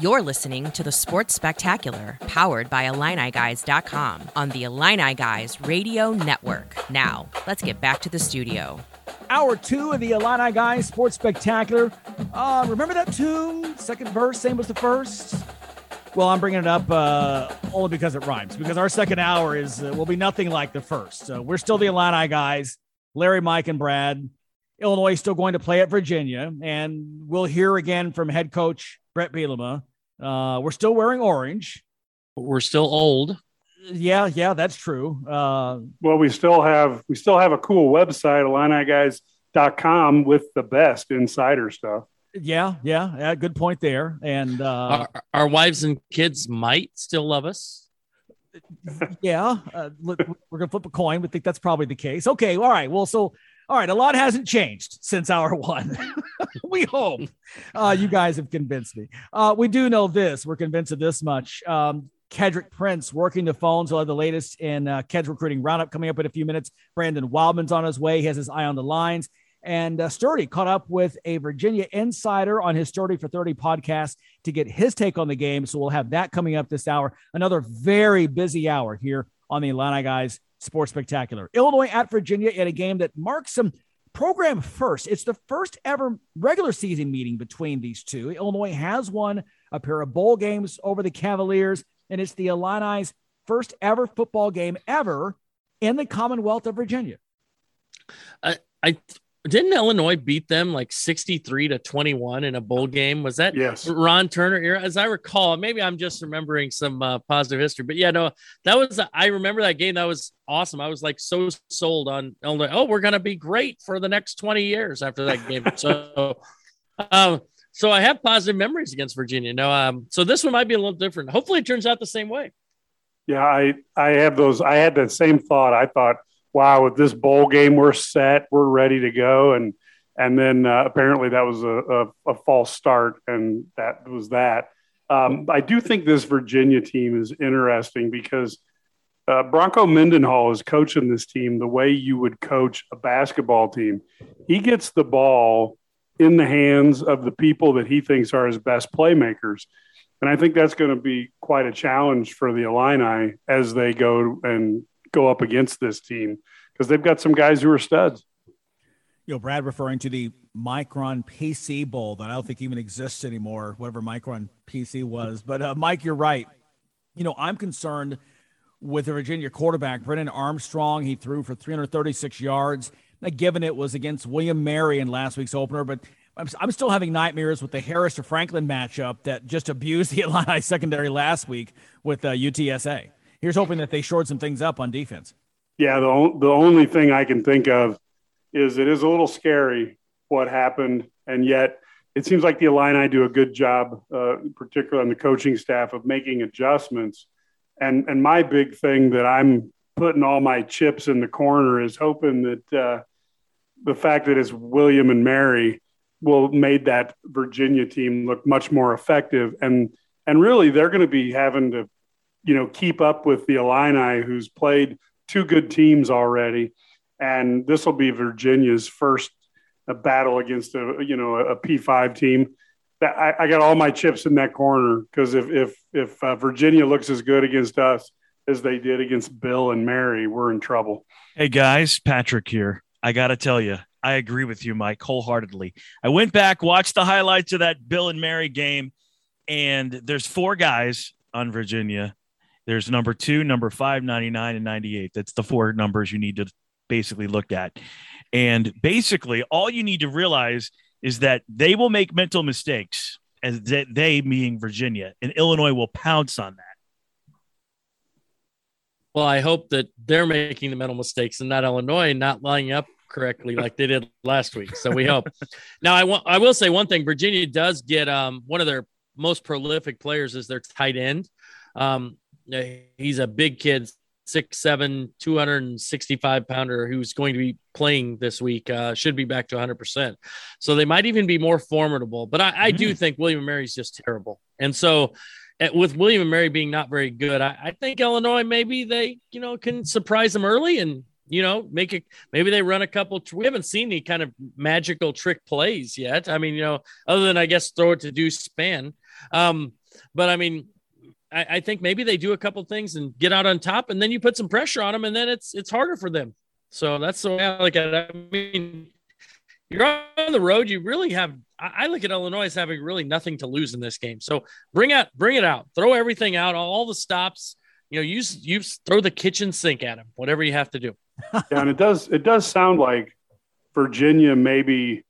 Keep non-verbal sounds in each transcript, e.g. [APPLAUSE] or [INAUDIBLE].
You're listening to the Sports Spectacular, powered by IlliniGuys.com on the Illini Guys Radio Network. Now, let's get back to the studio. Hour two of the Illini Guys Sports Spectacular. Uh, remember that tune? Second verse, same as the first. Well, I'm bringing it up uh, only because it rhymes. Because our second hour is uh, will be nothing like the first. So we're still the Illini guys, Larry, Mike, and Brad. Illinois is still going to play at Virginia, and we'll hear again from head coach Bret Bielema. Uh, we're still wearing orange. We're still old. Yeah, yeah, that's true. Uh, well, we still have we still have a cool website, IlliniGuys.com, with the best insider stuff. Yeah, yeah, yeah good point there. And uh, our, our wives and kids might still love us. yeah, uh, we're gonna flip a coin. We think that's probably the case. Okay, all right. Well, so all right, a lot hasn't changed since hour one. [LAUGHS] we hope uh, you guys have convinced me. Uh, we do know this. We're convinced of this much. Um, Kedrick Prince working the phones. We'll have the latest in uh, Ked's recruiting roundup coming up in a few minutes. Brandon Wildman's on his way. He has his eye on the lines. And uh, Sturdy caught up with a Virginia insider on his Sturdy for 30 podcast to get his take on the game. So we'll have that coming up this hour. Another very busy hour here on the Illini Guys Sports Spectacular. Illinois at Virginia in a game that marks some program first. It's the first ever regular season meeting between these two. Illinois has won a pair of bowl games over the Cavaliers, and it's the Illini's first ever football game ever in the Commonwealth of Virginia. I, I didn't Illinois beat them like 63 to 21 in a bowl game? Was that yes. Ron Turner era? As I recall, maybe I'm just remembering some uh, positive history, but yeah, no, that was, I remember that game. That was awesome. I was like so sold on Illinois. Oh, we're going to be great for the next 20 years after that game. [LAUGHS] so, um, so I have positive memories against Virginia. No, um, so this one might be a little different. Hopefully it turns out the same way. Yeah, I, I have those. I had that same thought. I thought, wow, with this bowl game, we're set, we're ready to go. And and then uh, apparently that was a, a, a, false start, and that was that. Um, I do think this Virginia team is interesting because uh, Bronco Mendenhall is coaching this team the way you would coach a basketball team. He gets the ball in the hands of the people that he thinks are his best playmakers. And I think that's going to be quite a challenge for the Illini as they go and go up against this team because they've got some guys who are studs. You know, Brad referring to the Micron PC Bowl that I don't think even exists anymore, whatever Micron PC was. But uh, Mike, you're right. You know, I'm concerned with the Virginia quarterback, Brennan Armstrong. He threw for 336 yards. Now, given it was against William Mary in last week's opener, but I'm, I'm still having nightmares with the Harris to Franklin matchup that just abused the [LAUGHS] Illini secondary last week with uh, UTSA here's hoping that they shored some things up on defense. Yeah, the, the only thing I can think of is it is a little scary what happened, and yet it seems like the Illini do a good job, uh, particularly on the coaching staff, of making adjustments. And and my big thing that I'm putting all my chips in the corner is hoping that uh, the fact that it's William and Mary will made that Virginia team look much more effective, and and really they're going to be having to you know, keep up with the Illini, who's played two good teams already, and this will be Virginia's first uh, battle against a you know a P five team. I, I, got all my chips in that corner because if if if uh, Virginia looks as good against us as they did against Bill and Mary, we're in trouble. Hey guys, Patrick here. I got to tell you, I agree with you, Mike, wholeheartedly. I went back, watched the highlights of that Bill and Mary game, and there's four guys on Virginia there's number two, number five, 99, and 98. That's the four numbers you need to basically look at. And basically, all you need to realize is that they will make mental mistakes, as they, they meaning Virginia, and Illinois will pounce on that. Well, I hope that they're making the mental mistakes and not Illinois not lining up correctly like they did last week. So we hope. [LAUGHS] now, I want I will say one thing: Virginia does get um, one of their most prolific players is their tight end. Um, he's a big kid, six seven, 265 pounder who's going to be playing this week. Uh, should be back to 100. percent So they might even be more formidable. But I, I do mm. think William and Mary's just terrible, and so eh, with William and Mary being not very good, I, I, think Illinois maybe they you know can surprise them early and you know make it maybe they run a couple. We haven't seen any kind of magical trick plays yet. I mean, you know, other than I guess throw it to Deuce Spann Um, but I mean, I, I think maybe they do a couple things and get out on top, and then you put some pressure on them, and then it's it's harder for them. So that's the way I look at it. I mean, you're on the road. You really have. I look at Illinois as having really nothing to lose in this game. So bring out, bring it out, throw everything out, all the stops. You know, use use throw the kitchen sink at them, whatever you have to do. [LAUGHS] yeah, and it does it does sound like Virginia maybe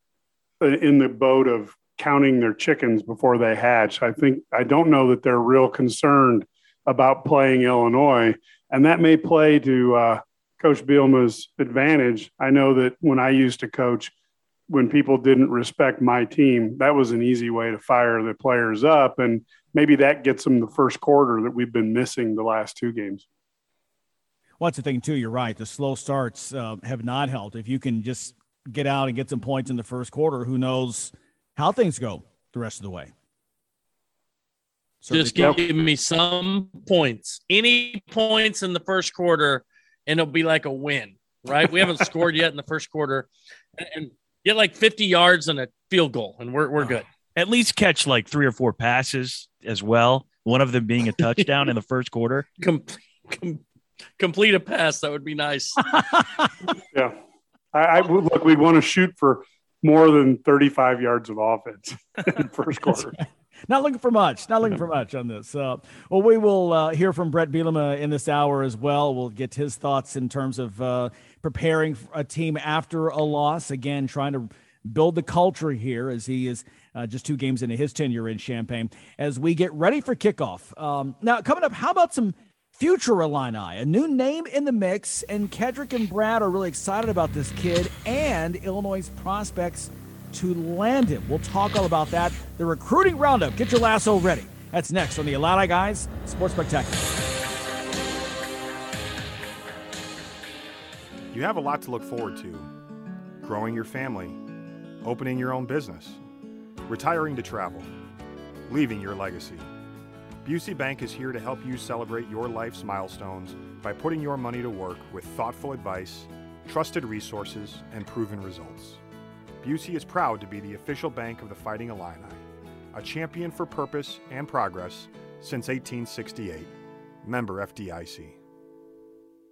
in the boat of counting their chickens before they hatch. I think I don't know that they're real concerned about playing Illinois, and that may play to uh, Coach Bielema's advantage. I know that when I used to coach, when people didn't respect my team, that was an easy way to fire the players up, and maybe that gets them the first quarter that we've been missing the last two games. What's the thing too? You're right. The slow starts uh, have not helped. If you can just get out and get some points in the first quarter, who knows how things go the rest of the way? So Just give, give me some points, any points in the first quarter, and it'll be like a win, right? We haven't scored yet in the first quarter, and get like 50 yards and a field goal, and we're we're good. At least catch like three or four passes as well. One of them being a touchdown in the first quarter. [LAUGHS] Com- com- complete a pass. That would be nice. [LAUGHS] yeah. I, I would look, we want to shoot for more than 35 yards of offense [LAUGHS] in [LAUGHS] first quarter. Not looking for much. Not looking for much on this. Uh, well, we will uh, hear from Bret Bielema in this hour as well. We'll get his thoughts in terms of uh, preparing a team after a loss. Again, trying to build the culture here as he is uh, just two games into his tenure in Champaign. As we get ready for kickoff. Um, now, coming up, how about some future Illini, a new name in the mix, and Kedrick and Brad are really excited about this kid and Illinois' prospects to land him. We'll talk all about that. The recruiting roundup. Get your lasso ready. That's next on the Illini Guys Sports Spectacular. You have a lot to look forward to growing your family, opening your own business, retiring to travel, leaving your legacy. Busey Bank is here to help you celebrate your life's milestones by putting your money to work with thoughtful advice, trusted resources, and proven results. Busey is proud to be the official bank of the Fighting Illini, a champion for purpose and progress since 1868. Member FDIC.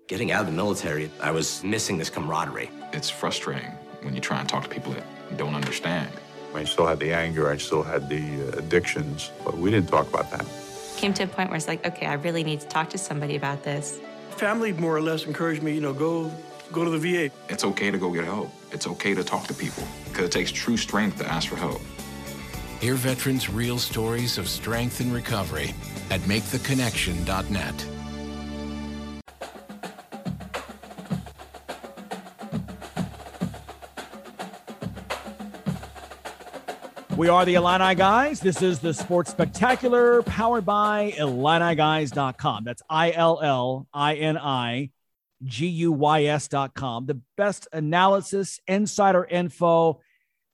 Getting out of the military, I was missing this camaraderie. It's frustrating when you try and talk to people that don't understand. I still had the anger, I still had the uh, addictions, but we didn't talk about that came to a point where it's like, okay, I really need to talk to somebody about this. Family more or less encouraged me, you know, go go to the VA. It's okay to go get help. It's okay to talk to people because it takes true strength to ask for help. Hear veterans' real stories of strength and recovery at maketheconnection.net. We are the Illini Guys. This is the Sports Spectacular powered by IlliniGuys.com. That's I L L I N I G U Y S.com. The best analysis, insider info,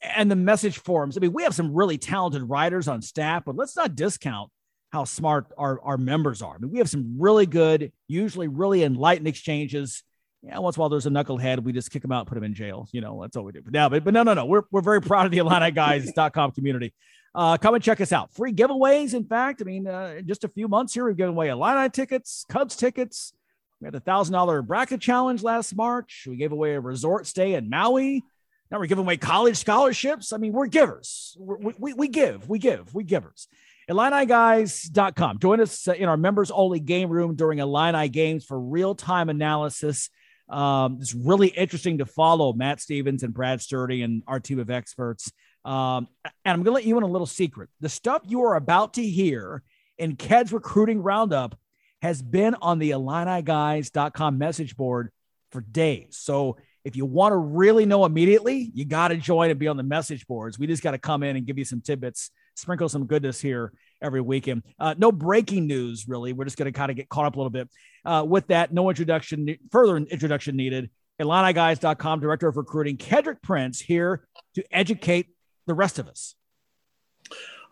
and the message forums. I mean, we have some really talented writers on staff, but let's not discount how smart our, our members are. I mean, we have some really good, usually really enlightened exchanges yeah, once while there's a knucklehead, we just kick him out, put him in jail. You know, that's all we do. But now, but, but no, no, no. We're, we're very proud of the IlliniGuys.com [LAUGHS] community. Uh, come and check us out. Free giveaways. In fact, I mean, uh, in just a few months here, we've given away Illini tickets, Cubs tickets. We had a thousand dollar bracket challenge last March. We gave away a resort stay in Maui. Now we're giving away college scholarships. I mean, we're givers. we we, we give, we give, we givers. IlliniGuys.com. Join us in our members only game room during Illini games for real time analysis um, it's really interesting to follow Matt Stevens and Brad Sturdy and our team of experts. Um, and I'm going to let you in a little secret. The stuff you are about to hear in Ked's recruiting roundup has been on the IlliniGuys.com message board for days. So if you want to really know immediately, you got to join and be on the message boards. We just got to come in and give you some tidbits, sprinkle some goodness here every weekend. Uh, no breaking news, really. We're just going to kind of get caught up a little bit. Uh, with that, no introduction, further introduction needed. IlliniGuys.com, Director of Recruiting, Kedrick Prince, here to educate the rest of us.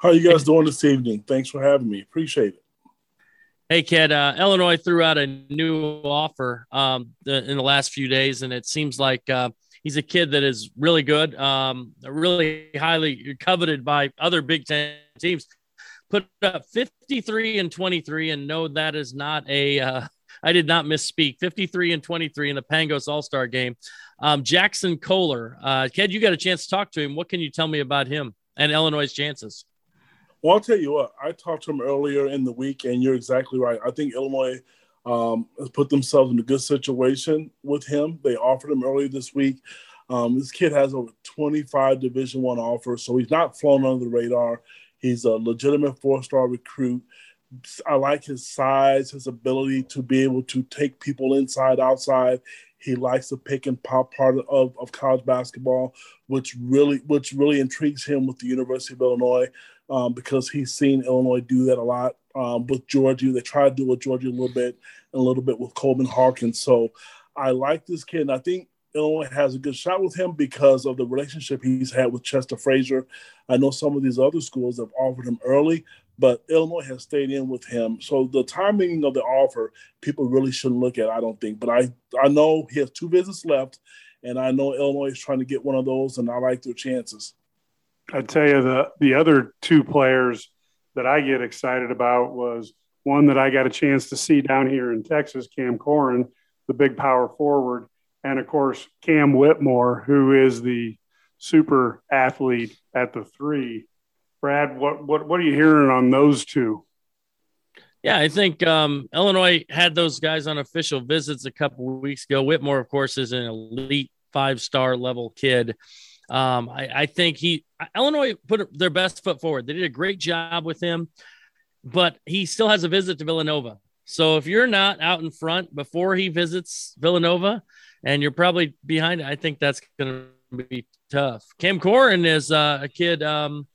How are you guys doing this evening? Thanks for having me. Appreciate it. Hey, Ked, uh, Illinois threw out a new offer um, the, in the last few days, and it seems like uh, he's a kid that is really good, um, really highly coveted by other Big Ten teams put up 53 and 23, and no, that is not a. Uh, I did not misspeak. 53 and 23 in the Pangos All Star game. Um, Jackson Kohler, uh, Ked, you got a chance to talk to him. What can you tell me about him and Illinois' chances? Well, I'll tell you what. I talked to him earlier in the week, and you're exactly right. I think Illinois um, has put themselves in a good situation with him. They offered him earlier this week. Um, this kid has over 25 Division One offers, so he's not flown under the radar. He's a legitimate four-star recruit. I like his size, his ability to be able to take people inside, outside. He likes the pick and pop part of, of college basketball, which really which really intrigues him with the University of Illinois um, because he's seen Illinois do that a lot um, with Giorgi. They tried to do it with Giorgi a little bit and a little bit with Coleman Hawkins. So I like this kid. And I think Illinois has a good shot with him because of the relationship he's had with Chester Frazier. I know some of these other schools have offered him early, but Illinois has stayed in with him. So the timing of the offer, people really shouldn't look at, I don't think. But I, I know he has two visits left, and I know Illinois is trying to get one of those, and I like their chances. I tell you, the the other two players that I get excited about was one that I got a chance to see down here in Texas, Cam Corhen, the big power forward, and of course Cam Whitmore, who is the super athlete at the three. Brad, what what what are you hearing on those two? Yeah, I think um, Illinois had those guys on official visits a couple of weeks ago. Whitmore, of course, is an elite five star level kid. Um, I, I, think he Illinois put their best foot forward. They did a great job with him, but he still has a visit to Villanova. So if you're not out in front before he visits Villanova, and you're probably behind, I think that's going to be tough. Cam Corhen is uh, a kid. Um,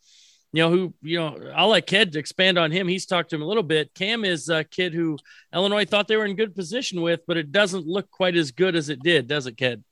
you know, who, you know, I'll let Ked expand on him. He's talked to him a little bit. Cam is a kid who Illinois thought they were in good position with, but it doesn't look quite as good as it did, does it, Ked?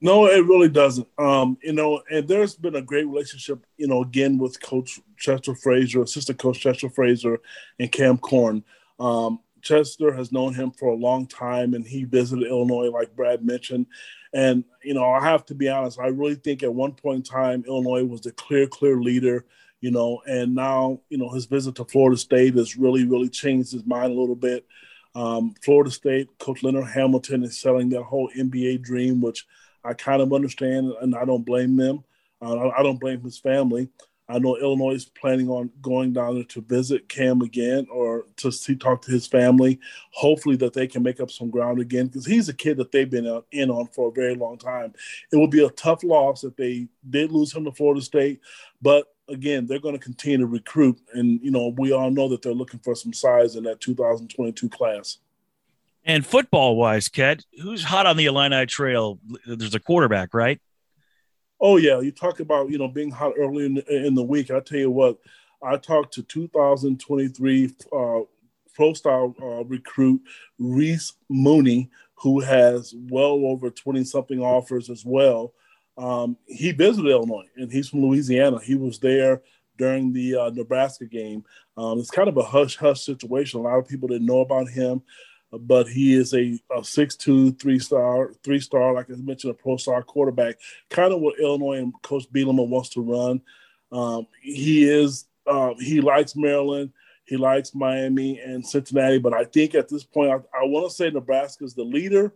No, it really doesn't. Um, you know, and there's been a great relationship, you know, again with Coach Chester Frazier, assistant coach Chester Frazier and Cam Corhen. Um, Chester has known him for a long time, and he visited Illinois, like Brad mentioned. And you know, I have to be honest. I really think at one point in time, Illinois was the clear, clear leader. You know, and now you know his visit to Florida State has really, really changed his mind a little bit. Um, Florida State coach Leonard Hamilton is selling that whole NBA dream, which I kind of understand, and I don't blame them. Uh, I don't blame his family. I know Illinois is planning on going down there to visit Cam again or to see talk to his family. Hopefully that they can make up some ground again because he's a kid that they've been uh, in on for a very long time. It would be a tough loss if they did lose him to Florida State, but again, they're going to continue to recruit, and you know we all know that they're looking for some size in that 2022 class. And football wise, Ked, who's hot on the Illini trail? There's a quarterback, right? Oh yeah, you talk about you know being hot early in the, in the week. I tell you what, I talked to 2023 uh, pro style uh, recruit Reese Mooney, who has well over 20 something offers as well. Um, he visited Illinois, and he's from Louisiana. He was there during the uh, Nebraska game. Um, it's kind of a hush hush situation. A lot of people didn't know about him but he is a, a six-two, three-star, three-star, like I mentioned, a pro-star quarterback. Kind of what Illinois and Coach Bielema wants to run. Um, he is uh, he likes Maryland, he likes Miami and Cincinnati, but I think at this point, I, I want to say Nebraska is the leader,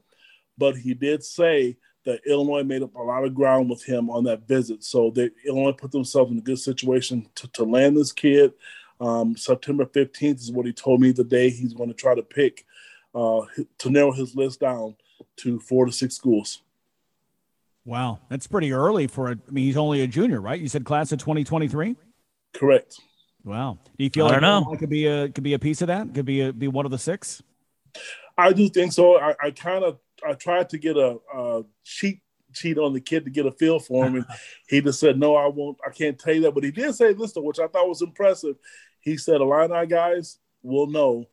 but he did say that Illinois made up a lot of ground with him on that visit. So they Illinois put themselves in a good situation to, to land this kid. Um, September 15th is what he told me the day he's going to try to pick uh, to narrow his list down to four to six schools. Wow, that's pretty early for a. I mean, he's only a junior, right? You said class of 2023. Correct. Wow. Do you feel I like know. could be a could be a piece of that? Could be a, be one of the six? I do think so. I, I kind of I tried to get a, a cheat cheat on the kid to get a feel for him, and [LAUGHS] he just said, "No, I won't. I can't tell you that." But he did say this, though, which I thought was impressive. He said, "Illini guys will know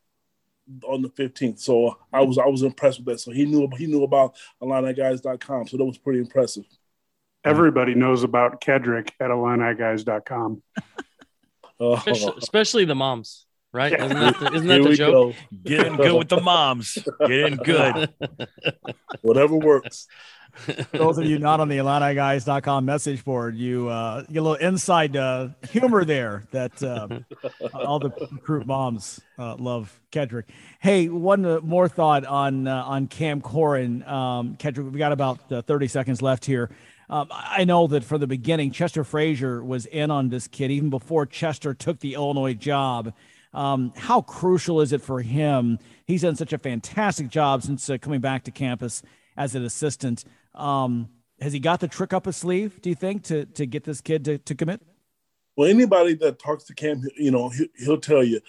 on the 15th. So I was I was impressed with that. So he knew he knew about IlliniGuys.com. So that was pretty impressive. Everybody knows about Kedrick at IlliniGuys.com. Oh. Especially, especially the moms, right? Yeah. Isn't that the, isn't that the joke? go. Get in good with the moms. Get in good. [LAUGHS] Whatever works. [LAUGHS] those of you not on the IlliniGuys.com message board, you uh, get a little inside uh, humor there that uh, [LAUGHS] all the recruit moms uh, love Kedrick. Hey, one uh, more thought on uh, on Cam Corhen. Um, Kedrick, we got about uh, 30 seconds left here. Um, I know that from the beginning, Chester Frazier was in on this kid even before Chester took the Illinois job. Um, how crucial is it for him? He's done such a fantastic job since uh, coming back to campus as an assistant. Um, has he got the trick up his sleeve? Do you think to to get this kid to, to commit? Well, anybody that talks to Cam, you know, he, he'll tell you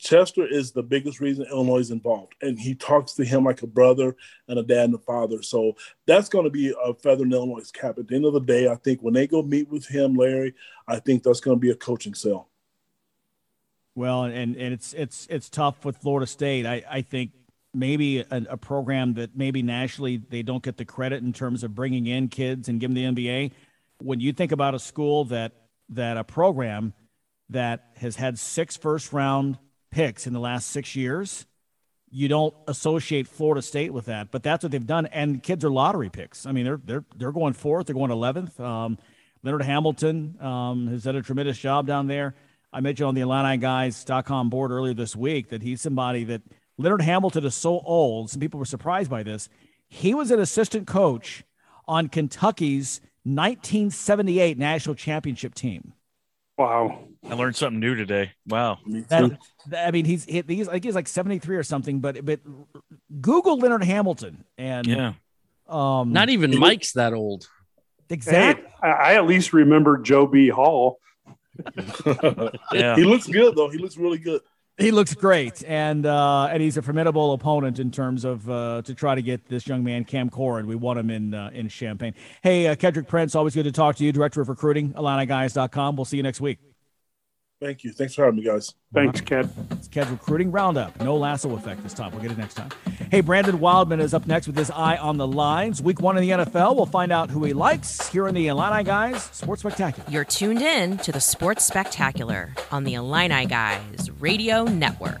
Chester is the biggest reason Illinois is involved, and he talks to him like a brother and a dad and a father. So that's going to be a feather in Illinois' cap. At the end of the day, I think when they go meet with him, Larry, I think that's going to be a coaching sell. Well, and and it's it's it's tough with Florida State. I I think maybe a, a, program that maybe nationally they don't get the credit in terms of bringing in kids and giving the NBA. When you think about a school that that a program that has had six first round picks in the last six years, you don't associate Florida State with that. But that's what they've done. And kids are lottery picks. I mean, they're they're they're going fourth, they're going eleventh. Um, Leonard Hamilton um, has done a tremendous job down there. I mentioned on the IlliniGuys.com board earlier this week that he's somebody that Leonard Hamilton is so old. Some people were surprised by this. He was an assistant coach on Kentucky's 1978 national championship team. Wow. I learned something new today. Wow. That, I mean, he's he's like he's like 73 or something, but but Google Leonard Hamilton and yeah. Um, Not even Mike's that old. Exactly. Hey, I at least remember Joe B. Hall. [LAUGHS] yeah. He looks good though. He looks really good. He looks great, and uh, and he's a formidable opponent in terms of uh, to try to get this young man Cam Corhen. We want him in uh, in Champaign. Hey, uh, Kedrick Prince, always good to talk to you, director of recruiting, IlliniGuys.com. We'll see you next week. Thank you. Thanks for having me, guys. Thanks, Ked. It's Ked's recruiting roundup. No lasso effect this time. We'll get it next time. Hey, Brandon Wildman is up next with his eye on the lines. Week one in the NFL. We'll find out who he likes here in the Illini Guys Sports Spectacular. You're tuned in to the Sports Spectacular on the Illini Guys Radio Network.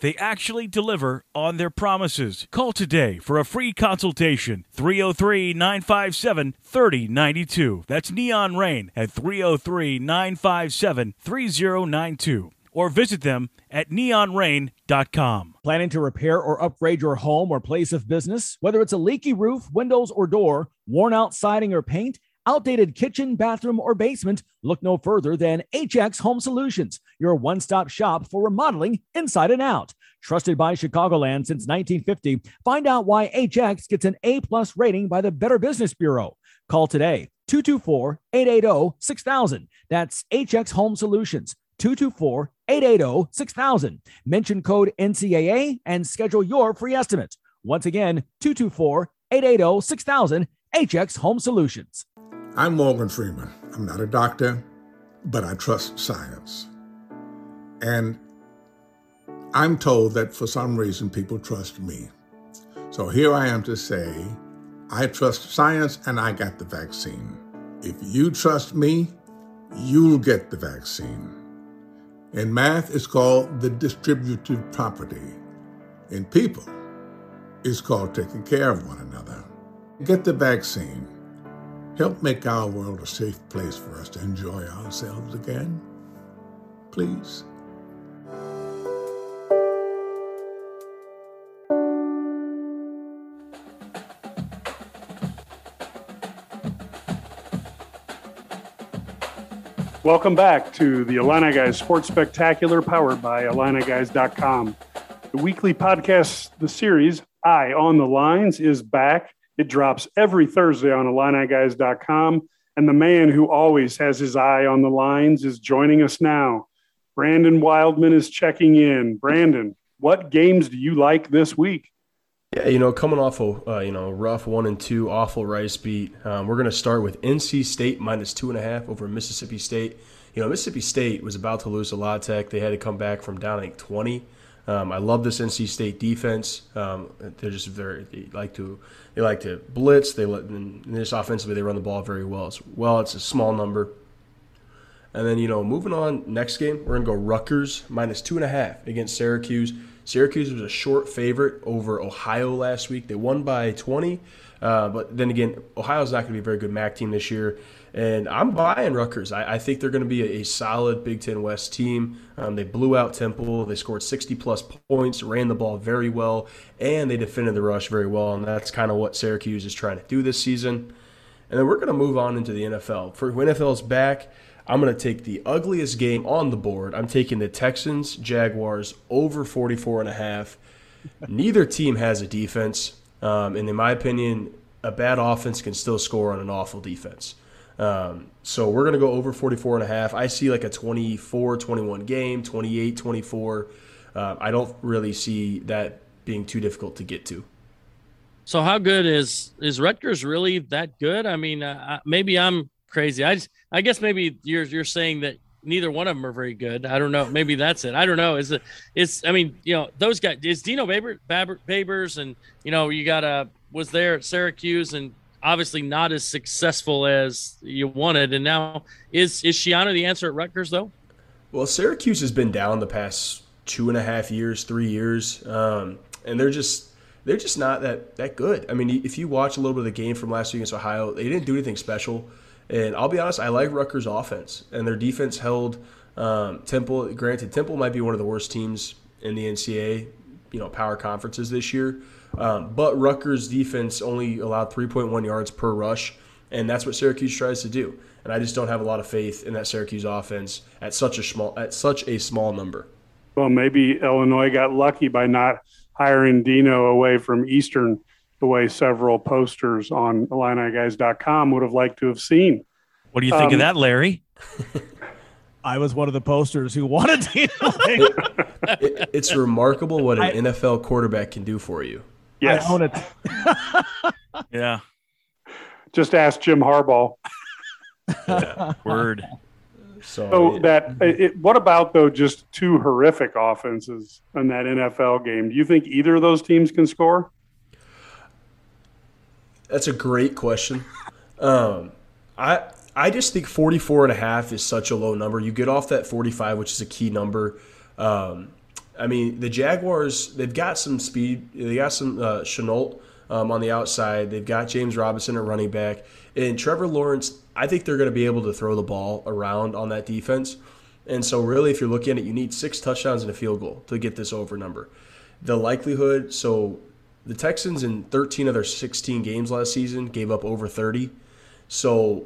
They actually deliver on their promises. Call today for a free consultation 303 957 3092. That's Neon Rain at 303 957 3092. Or visit them at neonrain.com. Planning to repair or upgrade your home or place of business? Whether it's a leaky roof, windows, or door, worn out siding or paint, outdated kitchen, bathroom, or basement, look no further than HX Home Solutions, your one stop shop for remodeling inside and out. Trusted by Chicagoland since 1950, find out why HX gets an A plus rating by the Better Business Bureau. Call today 224 880 6000. That's HX Home Solutions. 224 880 6000. Mention code NCAA and schedule your free estimate. Once again, 224 880 6000. HX Home Solutions. I'm Morgan Freeman. I'm not a doctor, but I trust science. And I'm told that for some reason people trust me. So here I am to say, I trust science and I got the vaccine. If you trust me, you'll get the vaccine. In math, it's called the distributive property. In people, it's called taking care of one another. Get the vaccine. Help make our world a safe place for us to enjoy ourselves again. Please. Welcome back to the Illini Guys Sports Spectacular, powered by IlliniGuys.com. The weekly podcast, the series Eye on the Lines, is back. It drops every Thursday on IlliniGuys.com. And the man who always has his eye on the lines is joining us now. Brandon Wildman is checking in. Brandon, what games do you like this week? Yeah, you know, coming off a uh, you know rough one and two awful Rice beat, um, we're going to start with NC State minus two and a half over Mississippi State. You know, Mississippi State was about to lose to La Tech. They had to come back from down I think twenty. Um, I love this NC State defense. Um, they're just very they like to they like to blitz. They let and this offensively they run the ball very well as well. It's a small number. And then you know, moving on next game, we're gonna go Rutgers minus two and a half against Syracuse. Syracuse was a short favorite over Ohio last week. They won by 20. Uh, but then again, Ohio's not going to be a very good MAC team this year. And I'm buying Rutgers. I, I think they're going to be a, a, solid Big Ten West team. Um, they blew out Temple. They scored 60 plus points, ran the ball very well, and they defended the rush very well. And that's kind of what Syracuse is trying to do this season. And then we're going to move on into the NFL. For NFL's back, I'm going to take the ugliest game on the board. I'm taking the Texans Jaguars over 44 and a half. Neither team has a defense, um, and in my opinion, a bad offense can still score on an awful defense. Um, so we're going to go over 44 and a half. I see like a 24 21 game, 28 24. Uh, I don't really see that being too difficult to get to. So how good is is Rutgers really that good? I mean, uh, maybe I'm crazy. I just, I guess maybe you're you're saying that neither one of them are very good. I don't know. Maybe that's it. I don't know. Is it? It's. I mean, you know, those guys. Is Dino Baber, Baber Babers, and you know, you got a was there at Syracuse, and obviously not as successful as you wanted. And now is is Schiano the answer at Rutgers though? Well, Syracuse has been down the past two and a half years, three years, um, and they're just they're just not that that good. I mean, if you watch a little bit of the game from last week against Ohio, they didn't do anything special. And I'll be honest, I like Rutgers' offense, and their defense held um, Temple. Granted, Temple might be one of the worst teams in the NCAA, you know, power conferences this year. Um, but Rutgers' defense only allowed 3.1 yards per rush, and that's what Syracuse tries to do. And I just don't have a lot of faith in that Syracuse offense at such a small at such a small number. Well, maybe Illinois got lucky by not hiring Dino away from Eastern the way several posters on IlliniGuys.com would have liked to have seen. What do you think um, of that, Larry? [LAUGHS] I was one of the posters who wanted to. [LAUGHS] it, it's remarkable what an I, NFL quarterback can do for you. Yes. I own it. [LAUGHS] yeah. Just ask Jim Harbaugh. Yeah, word. So, so that it, what about though just two horrific offenses in that NFL game? Do you think either of those teams can score? That's a great question. Um, I I just think 44 and a half is such a low number. You get off that 45, which is a key number. Um, I mean, the Jaguars, they've got some speed. They got some uh, Shenault um, on the outside. They've got James Robinson at running back. And Trevor Lawrence, I think they're going to be able to throw the ball around on that defense. And so, really, if you're looking at it, you need six touchdowns and a field goal to get this over number. The likelihood, so the Texans in 13 of their 16 games last season gave up over 30. So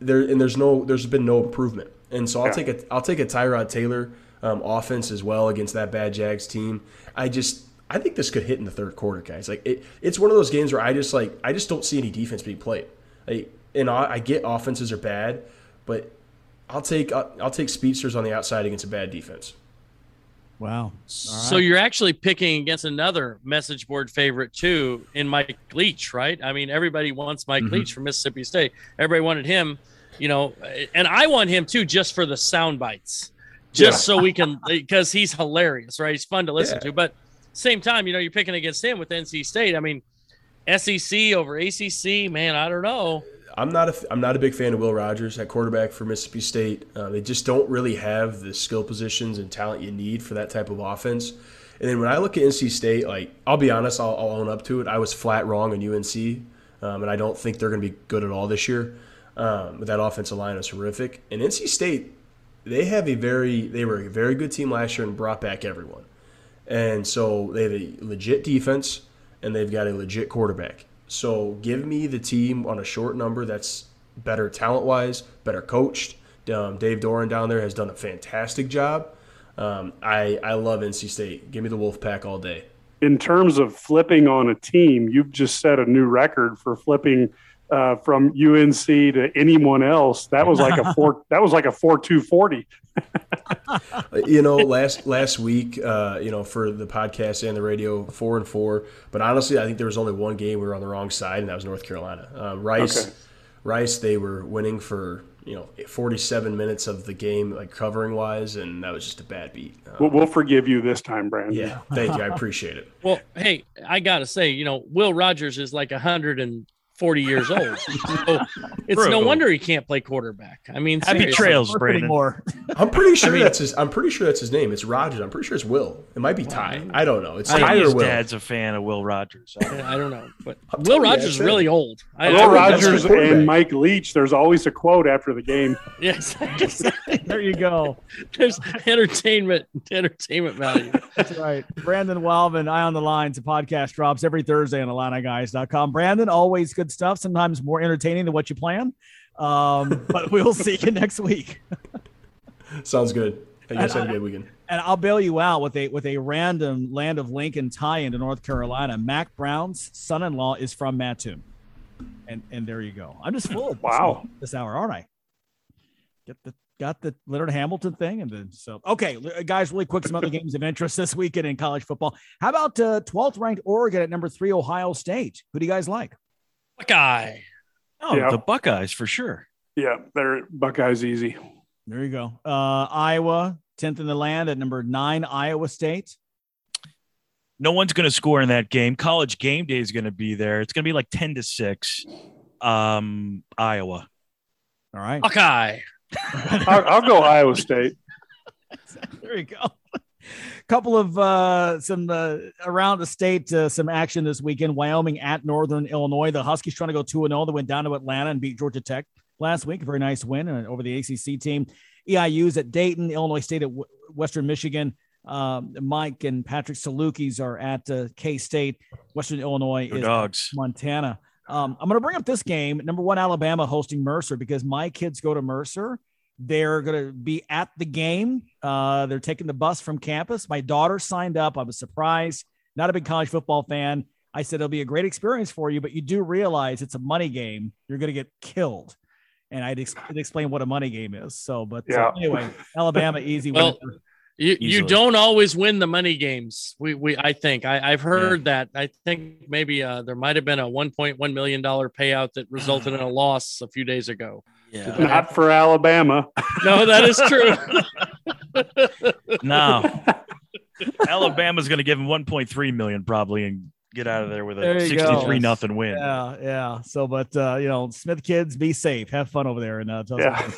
there and there's no there's been no improvement. And so I'll yeah. take a I'll take a Tyrod Taylor um, offense as well against that bad Jags team. I just I think this could hit in the third quarter, guys. Like it, it's one of those games where I just like I just don't see any defense being played. Like, and I, I get offenses are bad, but I'll take I'll, I'll take speedsters on the outside against a bad defense. Wow. So you're actually picking against another message board favorite too in Mike Leach, right? I mean, everybody wants Mike mm-hmm. Leach from Mississippi State. Everybody wanted him, you know, and I want him too, just for the sound bites, just yeah. so we can, [LAUGHS] because he's hilarious, right? He's fun to listen yeah. to. But same time, you know, you're picking against him with NC State. I mean, SEC over ACC, man, I don't know. I'm not a I'm not a big fan of Will Rogers at quarterback for Mississippi State. Uh, they just don't really have the skill positions and talent you need for that type of offense. And then when I look at NC State, like I'll be honest, I'll, I'll own up to it. I was flat wrong on UNC, um, and I don't think they're going to be good at all this year. Um, but that offensive line is horrific. And NC State, they have a very they were a very good team last year and brought back everyone. And so they have a legit defense and they've got a legit quarterback. So give me the team on a short number that's better talent wise, better coached. Um, Dave Doeren down there has done a fantastic job. Um, I I love NC State. Give me the Wolfpack all day. In terms of flipping on a team, you've just set a new record for flipping uh, from UNC to anyone else, that was like a [LAUGHS] four. that was like a four two forty. [LAUGHS] you know, last last week, uh, you know, for the podcast and the radio, four and four. But honestly, I think there was only one game we were on the wrong side, and that was North Carolina. Um, Rice, okay. Rice, they were winning for you know 47 minutes of the game, like covering wise, and that was just a bad beat. Um, we'll, we'll forgive you this time, Brandon. Yeah, thank you. I appreciate it. [LAUGHS] Well, hey, I gotta say, you know, Will Rogers is like a hundred and 40 years old. So [LAUGHS] it's no wonder he can't play quarterback. I mean, happy seriously. trails, Brandon. More. [LAUGHS] I'm pretty sure I mean, that's his. I'm pretty sure that's his name. It's Rogers. I'm pretty sure it's Will. It might be Ty. I don't know. It's Ty or Will. Dad's a fan of Will Rogers. [LAUGHS] I don't know, but Will Rogers is really old. I, Will I Rogers and Mike Leach. There's always a quote after the game. yes, there you go. There's entertainment, entertainment value. That's right. Brandon Wildman, Eye on the Lines. A podcast drops every Thursday on IlliniGuys.com. Brandon, always good stuff. Sometimes more entertaining than what you plan. Um, [LAUGHS] but we'll see you next week. Sounds good. I guess have a good weekend. And I'll bail you out with a with a random Land of Lincoln tie into North Carolina. Mack Brown's son-in-law is from Mattoon, and and there you go. I'm just full. wow. This, this hour, aren't I? Get the got the Leonard Hamilton thing, and then so okay, guys. Really quick, some other games of interest this weekend in college football. How about uh, 12th ranked Oregon at number three, Ohio State? Who do you guys like? Buckeye. Oh, yeah. the Buckeyes for sure. Yeah, they're Buckeyes easy. There you go. Uh, Iowa, 10th in the land at number nine, Iowa State. No one's going to score in that game. College game day is going to be there. It's going to be like 10 to 6. Um, Iowa. All right. Buckeye. I'll, I'll go Iowa State. [LAUGHS] there you go couple of uh, some uh, around the state, uh, some action this weekend. Wyoming at Northern Illinois. The Huskies trying to go 2 and 0. They went down to Atlanta and beat Georgia Tech last week. A very nice win uh, over the ACC team. EIU's at Dayton, Illinois State at Western Michigan. Um, Mike and Patrick Salukis are at uh, K State. Western Illinois Your is dogs. Montana. Um, I'm going to bring up this game. Number one, Alabama hosting Mercer because my kids go to Mercer. They're going to be at the game. Uh, they're taking the bus from campus. My daughter signed up. I was surprised. Not a big college football fan. I said it'll be a great experience for you, but you do realize it's a money game. You're going to get killed. And I'd, ex- explain what a money game is. So, but yeah. so anyway, Alabama [LAUGHS] easy. well, you, you don't always win the money games. We we I think I, I've heard yeah. that. I think maybe uh, there might have been a 1.1 million dollar payout that resulted in a loss a few days ago. Yeah. Not for Alabama. [LAUGHS] No, that is true. [LAUGHS] no. [LAUGHS] Alabama's going to give him 1.3 million probably and get out of there with a There 63 go. nothing win. Yeah, yeah. So, but uh, you know, Smith kids, be safe, have fun over there, and uh, tell Yeah.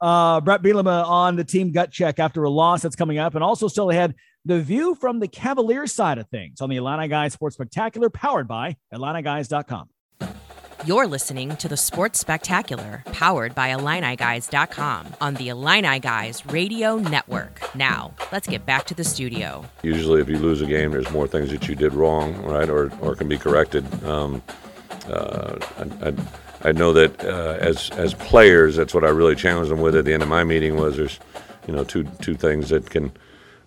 uh, Bret Bielema on the team gut check after a loss that's coming up, and also still ahead the view from the Cavaliers side of things on the Illini Guys Sports Spectacular, powered by IlliniGuys.com. You're listening to the Sports Spectacular, powered by IlliniGuys.com on the Illini Guys Radio Network. Now, let's get back to the studio. Usually, if you lose a game, there's more things that you did wrong, right, or, or can be corrected. Um, uh, I, I, I know that uh, as as players, that's what I really challenged them with at the end of my meeting was there's, you know, two two things that can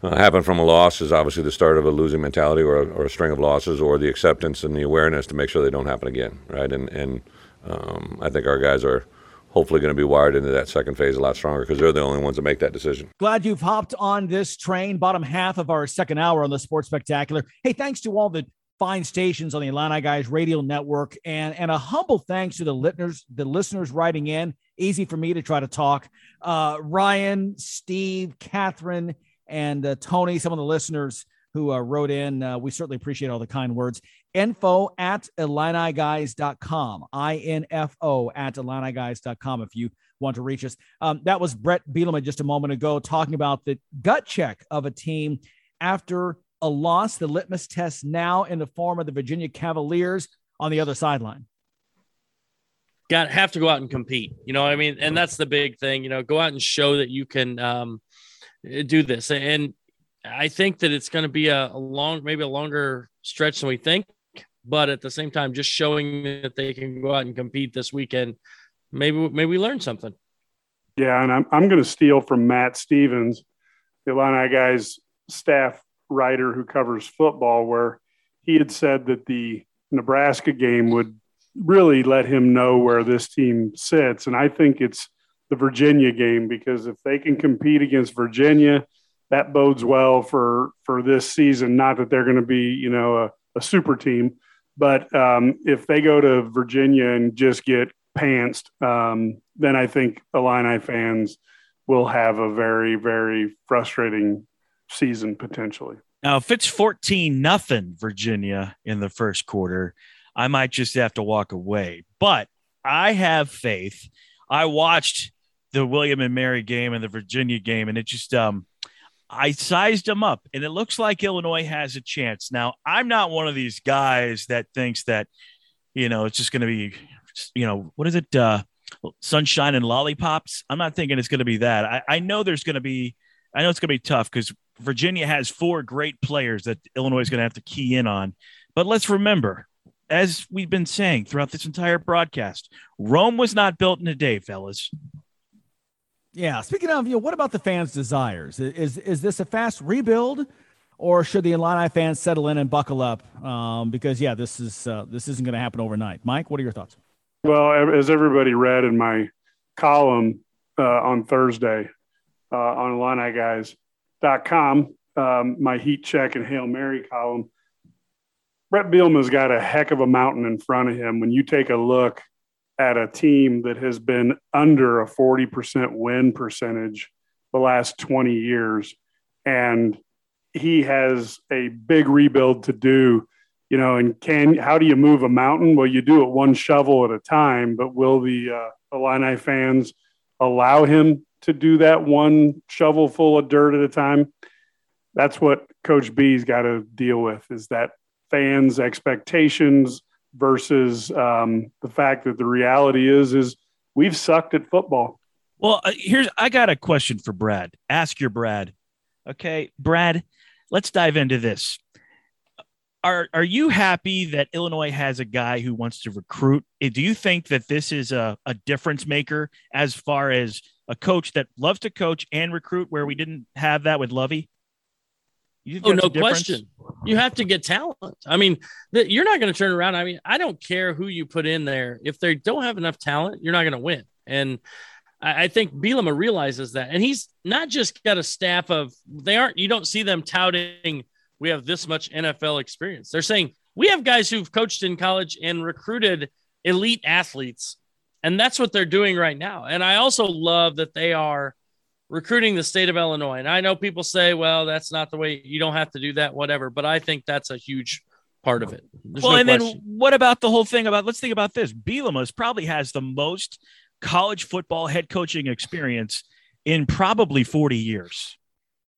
uh, happen from a loss is obviously the start of a losing mentality or a, or a string of losses, or the acceptance and the awareness to make sure they don't happen again, right? And and um, I think our guys are hopefully going to be wired into that second phase a lot stronger because they're the only ones that make that decision. Glad you've hopped on this train, bottom half of our second hour on the Sports Spectacular. Hey, thanks to all the fine stations on the Illini Guys Radio Network, and and a humble thanks to the listeners, the listeners writing in. Easy for me to try to talk. Uh, Ryan, Steve, Catherine, and uh, Tony, some of the listeners who uh, wrote in. Uh, we certainly appreciate all the kind words. Info at IlliniGuys.com. I-N-F-O at IlliniGuys.com if you want to reach us. Um, that was Bret Bielema just a moment ago talking about the gut check of a team after a loss, the litmus test now in the form of the Virginia Cavaliers on the other sideline. Got have to go out and compete. You know, I mean, and that's the big thing. You know, go out and show that you can um, Uh, do this. And I think that it's going to be a, a long, maybe a longer stretch than we think. But at the same time, just showing that they can go out and compete this weekend, maybe maybe we learn something. Yeah, and I'm I'm going to steal from Matt Stevens, the Illini guys staff writer who covers football, where he had said that the Nebraska game would really let him know where this team sits. And I think it's the Virginia game because if they can compete against Virginia, that bodes well for for this season. Not that they're going to be, you know, a, a super team, but um, if they go to Virginia and just get pantsed, um, then I think Illini fans will have a very, very frustrating season potentially. Now, if it's 14 nothing Virginia in the first quarter, I might just have to walk away. But I have faith. I watched the William and Mary game and the Virginia game, and it just um I sized them up, and it looks like Illinois has a chance. Now, I'm not one of these guys that thinks that, you know, it's just going to be, you know, what is it, uh, sunshine and lollipops. I'm not thinking it's going to be that. I, I know there's going to be, I know it's going to be tough because Virginia has four great players that Illinois is going to have to key in on. But let's remember, as we've been saying throughout this entire broadcast, Rome was not built in a day, fellas. Yeah. Speaking of, you know, what about the fans' desires? Is is this a fast rebuild, or should the Illini fans settle in and buckle up? Um, because yeah, this is uh, this isn't going to happen overnight. Mike, what are your thoughts? Well, as everybody read in my column uh, on Thursday uh, on IlliniGuys.com, um, my heat check and hail mary column, Bret Bielema's got a heck of a mountain in front of him. When you take a look at a team that has been under a 40% win percentage the last 20 years. And he has a big rebuild to do, you know, and can, how do you move a mountain? Well, you do it one shovel at a time, but will the uh, Illini fans allow him to do that one shovel full of dirt at a time? That's what Coach B's got to deal with is that fans' expectations – versus um, the fact that the reality is is we've sucked at football. Well, uh, here's I got a question for Brad. Ask your Brad. Okay, Brad, let's dive into this. Are are you happy that Illinois has a guy who wants to recruit? Eh, do you think that this is a, a difference maker as far as a coach that loves to coach and recruit where we didn't have that with Lovie? Oh, no question. You have to get talent. I mean, the, you're not going to turn around. I mean, I don't care who you put in there. If they don't have enough talent, you're not going to win. And I, I think Bielema realizes that. And he's not just got a staff of, they aren't, you don't see them touting, we have this much NFL experience. They're saying, we have guys who've coached in college and recruited elite athletes. And that's what they're doing right now. And I also love that they are recruiting the state of Illinois. And I know people say, well, that's not the way you don't have to do that, whatever. But I think that's a huge part of it. There's well, no and question. then what about the whole thing about let's think about this. Bielema's probably has the most college football head coaching experience in probably 40 years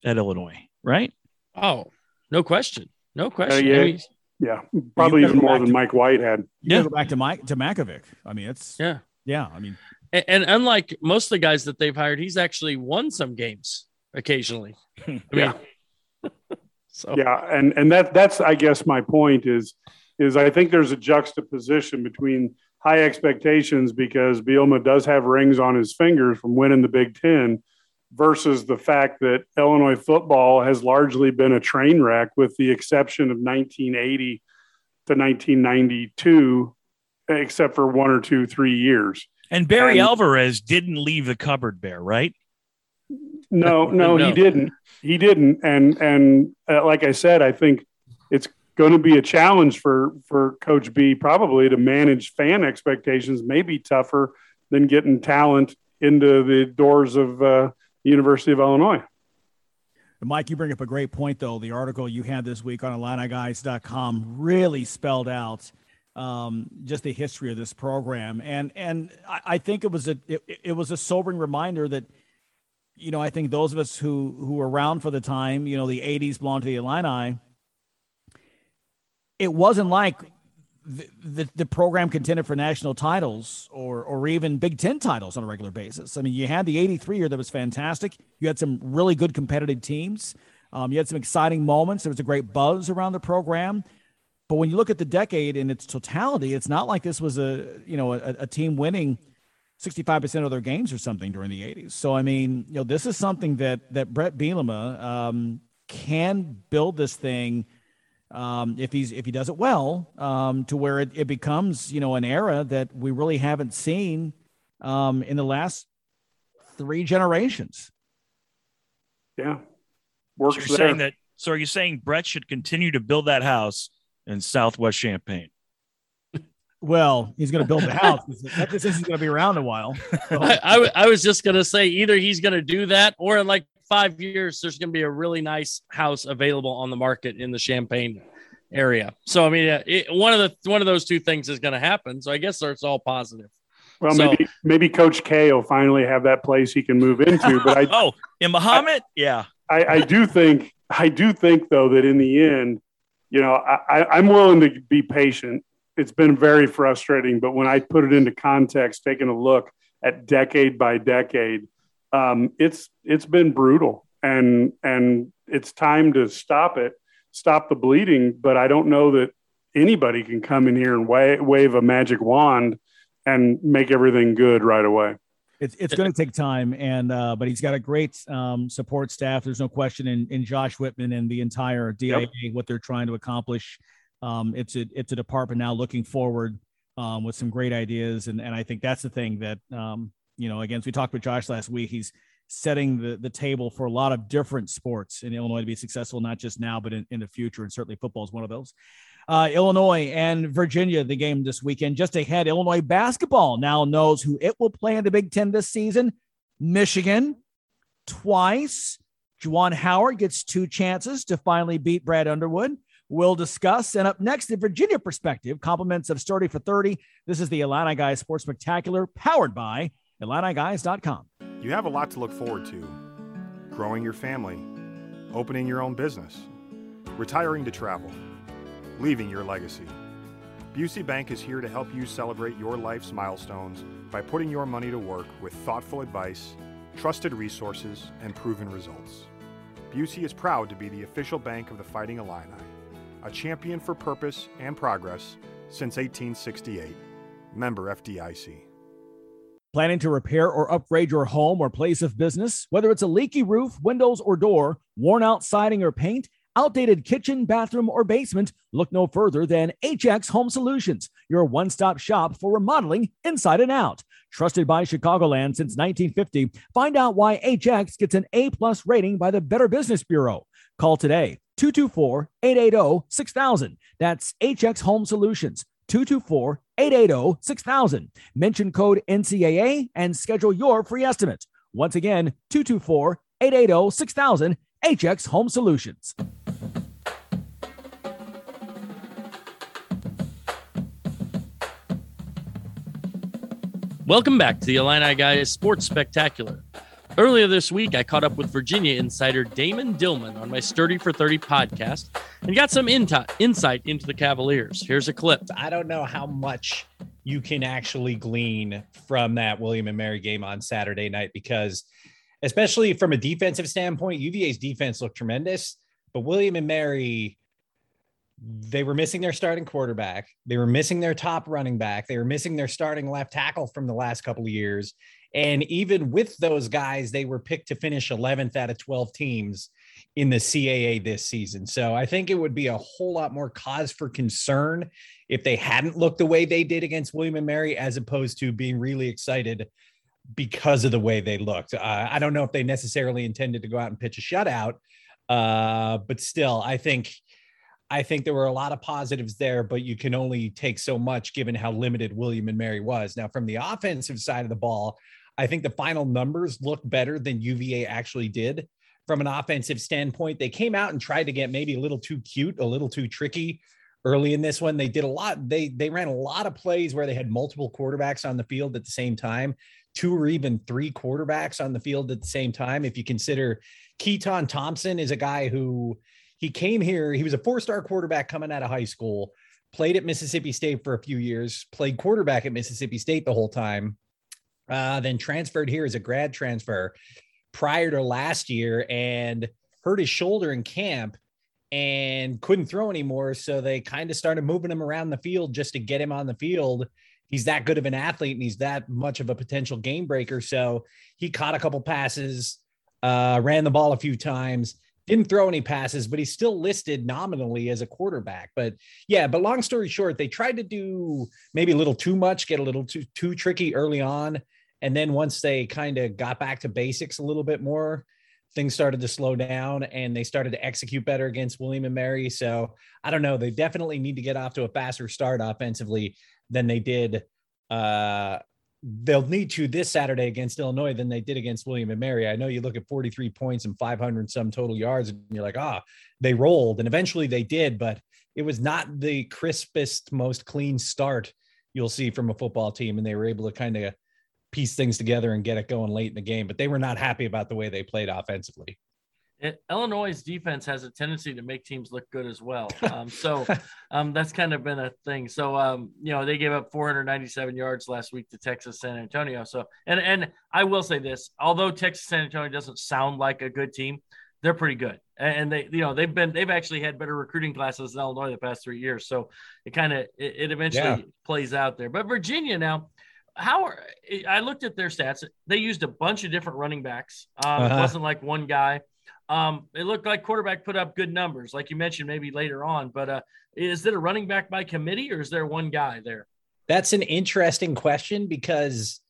at Illinois, right? Oh, no question. No question. Uh, yeah. I mean, yeah, probably even more than to, Mike White had. You yeah. go back to Mike to Mackovic. I mean, it's yeah, yeah. I mean, and, and, unlike most of the guys that they've hired, he's actually won some games occasionally. [LAUGHS] I mean, yeah. [LAUGHS] so yeah, and and that that's I guess my point is is I think there's a juxtaposition between high expectations because Bielema does have rings on his fingers from winning the Big Ten versus the fact that Illinois football has largely been a train wreck with the exception of 1980 to 1992 except for one or two three years and Barry and, Alvarez didn't leave the cupboard bare, right? No, no, no, he didn't. He didn't. And and uh, like I said, I think it's going to be a challenge for for Coach B probably to manage fan expectations. Maybe tougher than getting talent into the doors of uh, the University of Illinois. Mike, you bring up a great point, though. The article you had this week on IlliniGuys.com really spelled out um, just the history of this program, and and I, I think it was a it, it, was a sobering reminder that you know I think those of us who who were around for the time, you know, the '80s belong to the Illini. It wasn't like the, the, the program contended for national titles or or even Big Ten titles on a regular basis. I mean, you had the '83 year that was fantastic. You had some really good competitive teams. Um, you had some exciting moments. There was a great buzz around the program. But when you look at the decade in its totality, it's not like this was a you know a, a team winning 65% of their games or something during the 80s. So I mean, you know, this is something that that Bret Bielema um, can build this thing um, if he's if he does it well, um, to where it, it becomes you know an era that we really haven't seen um, in the last three generations. Yeah, works. So you're there. saying that. So are you saying Bret should continue to build that house in Southwest Champaign? Well, he's going to build the house. [LAUGHS] that just he's going to be around a while. So. [LAUGHS] I, I, I was just going to say either he's going to do that, or in like five years, there's going to be a really nice house available on the market in the Champaign area. So I mean, it, one of the one of those two things is going to happen. So I guess it's all positive. Well, so, maybe maybe Coach K will finally have that place he can move into. But I [LAUGHS] oh, in Muhammad, I, yeah, I, I do think I do think though that in the end, you know, I, I'm willing to be patient it's been very frustrating. But when I put it into context, taking a look at decade by decade, um, it's it's been brutal, and and it's time to stop it, stop the bleeding. But I don't know that anybody can come in here and wave, wave a magic wand and make everything good right away. It's it's going to take time, and uh, but he's got a great um, support staff. There's no question in, in Josh Whitman and the entire DIA yep. what they're trying to accomplish. Um, it's a it's a department now looking forward um, with some great ideas, and and I think that's the thing that um, you know. Again, as we talked with Josh last week. He's setting the the table for a lot of different sports in Illinois to be successful, not just now, but in, in the future. And certainly football is one of those. Uh, Illinois and Virginia, the game this weekend. Just ahead, Illinois basketball now knows who it will play in the Big Ten this season. Michigan twice. Juwan Howard gets two chances to finally beat Brad Underwood we'll discuss. And up next, the Virginia perspective, compliments of Sturdy for 30. This is the Illini Guys Sports Spectacular, powered by IlliniGuys.com. You have a lot to look forward to growing your family, opening your own business, retiring to travel, leaving your legacy. Busey Bank is here to help you celebrate your life's milestones by putting your money to work with thoughtful advice, trusted resources, and proven results. Busey is proud to be the official bank of the Fighting Illini a champion for purpose and progress since 1868. Member FDIC. Planning to repair or upgrade your home or place of business? Whether it's a leaky roof, windows, or door, worn out siding or paint, outdated kitchen, bathroom, or basement, look no further than HX Home Solutions, your one stop shop for remodeling inside and out. Trusted by Chicagoland since 1950, find out why HX gets an A plus rating by the Better Business Bureau. Call today 224 880 6000. That's HX Home Solutions 224 880 6000. Mention code NCAA and schedule your free estimate. Once again, 224 880 6000. HX Home Solutions. Welcome back to the Illini Guys Sports Spectacular. Earlier this week, I caught up with Virginia insider Damon Dillman on my Sturdy for 30 podcast and got some insight into the Cavaliers. Here's a clip. I don't know how much you can actually glean from that William and Mary game on Saturday night because, especially from a defensive standpoint, UVA's defense looked tremendous, but William and Mary they were missing their starting quarterback. They were missing their top running back. They were missing their starting left tackle from the last couple of years. And even with those guys, they were picked to finish 11th out of 12 teams in the CAA this season. So I think it would be a whole lot more cause for concern if they hadn't looked the way they did against William and Mary, as opposed to being really excited because of the way they looked. Uh, I don't know if they necessarily intended to go out and pitch a shutout, uh, but still, I think. I think there were a lot of positives there, but you can only take so much given how limited William and Mary was. Now, from the offensive side of the ball, I think the final numbers look better than UVA actually did from an offensive standpoint. They came out and tried to get maybe a little too cute, a little too tricky early in this one. They did a lot. They they ran a lot of plays where they had multiple quarterbacks on the field at the same time, two or even three quarterbacks on the field at the same time. If you consider Keytaon Thompson is a guy who he came here, he was a four-star quarterback coming out of high school, played at Mississippi State for a few years, played quarterback at Mississippi State the whole time uh, then transferred here as a grad transfer prior to last year and hurt his shoulder in camp and couldn't throw anymore. So they kind of started moving him around the field just to get him on the field. He's that good of an athlete and he's that much of a potential game breaker. So he caught a couple passes, uh, ran the ball a few times, didn't throw any passes, but he's still listed nominally as a quarterback. But yeah, but long story short, they tried to do maybe a little too much, get a little too too tricky early on, and then once they kind of got back to basics a little bit more, things started to slow down and they started to execute better against William and Mary. So I don't know. They definitely need to get off to a faster start offensively than they did. Uh, they'll need to this Saturday against Illinois than they did against William and Mary. I know you look at 43 points and 500 some total yards, and you're like, ah, they rolled, and eventually they did, but it was not the crispest, most clean start you'll see from a football team, and they were able to kind of piece things together and get it going late in the game. But they were not happy about the way they played offensively. It, Illinois' defense has a tendency to make teams look good as well. [LAUGHS] Um, so um, that's kind of been a thing. So um, you know they gave up 497 yards last week to Texas San Antonio. So and and I will say this: although Texas San Antonio doesn't sound like a good team, they're pretty good. And they you know they've been they've actually had better recruiting classes in Illinois the past three years. So it kind of it, it, eventually yeah. plays out there. But Virginia now how are, I looked at their stats. They used a bunch of different running backs. Um, uh-huh. It wasn't like one guy. Um, it looked like quarterback put up good numbers, like you mentioned, maybe later on. But uh, is it a running back by committee, or is there one guy there? That's an interesting question because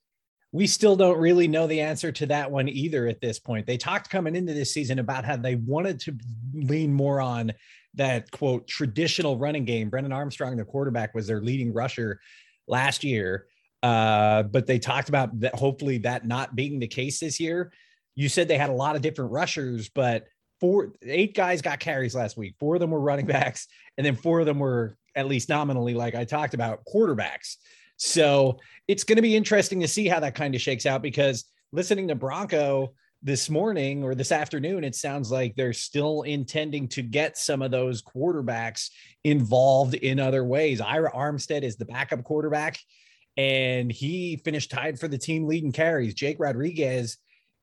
we still don't really know the answer to that one either at this point. They talked coming into this season about how they wanted to lean more on that quote traditional running game. Brennan Armstrong, the quarterback, was their leading rusher last year. Uh, but they talked about that hopefully that not being the case this year. You said they had a lot of different rushers, but four eight guys got carries last week. Four of them were running [LAUGHS] backs, and then four of them were at least nominally, like I talked about, quarterbacks. So it's going to be interesting to see how that kind of shakes out because listening to Bronco this morning or this afternoon, it sounds like they're still intending to get some of those quarterbacks involved in other ways. Ira Armstead is the backup quarterback and he finished tied for the team leading carries. Jake Rodriguez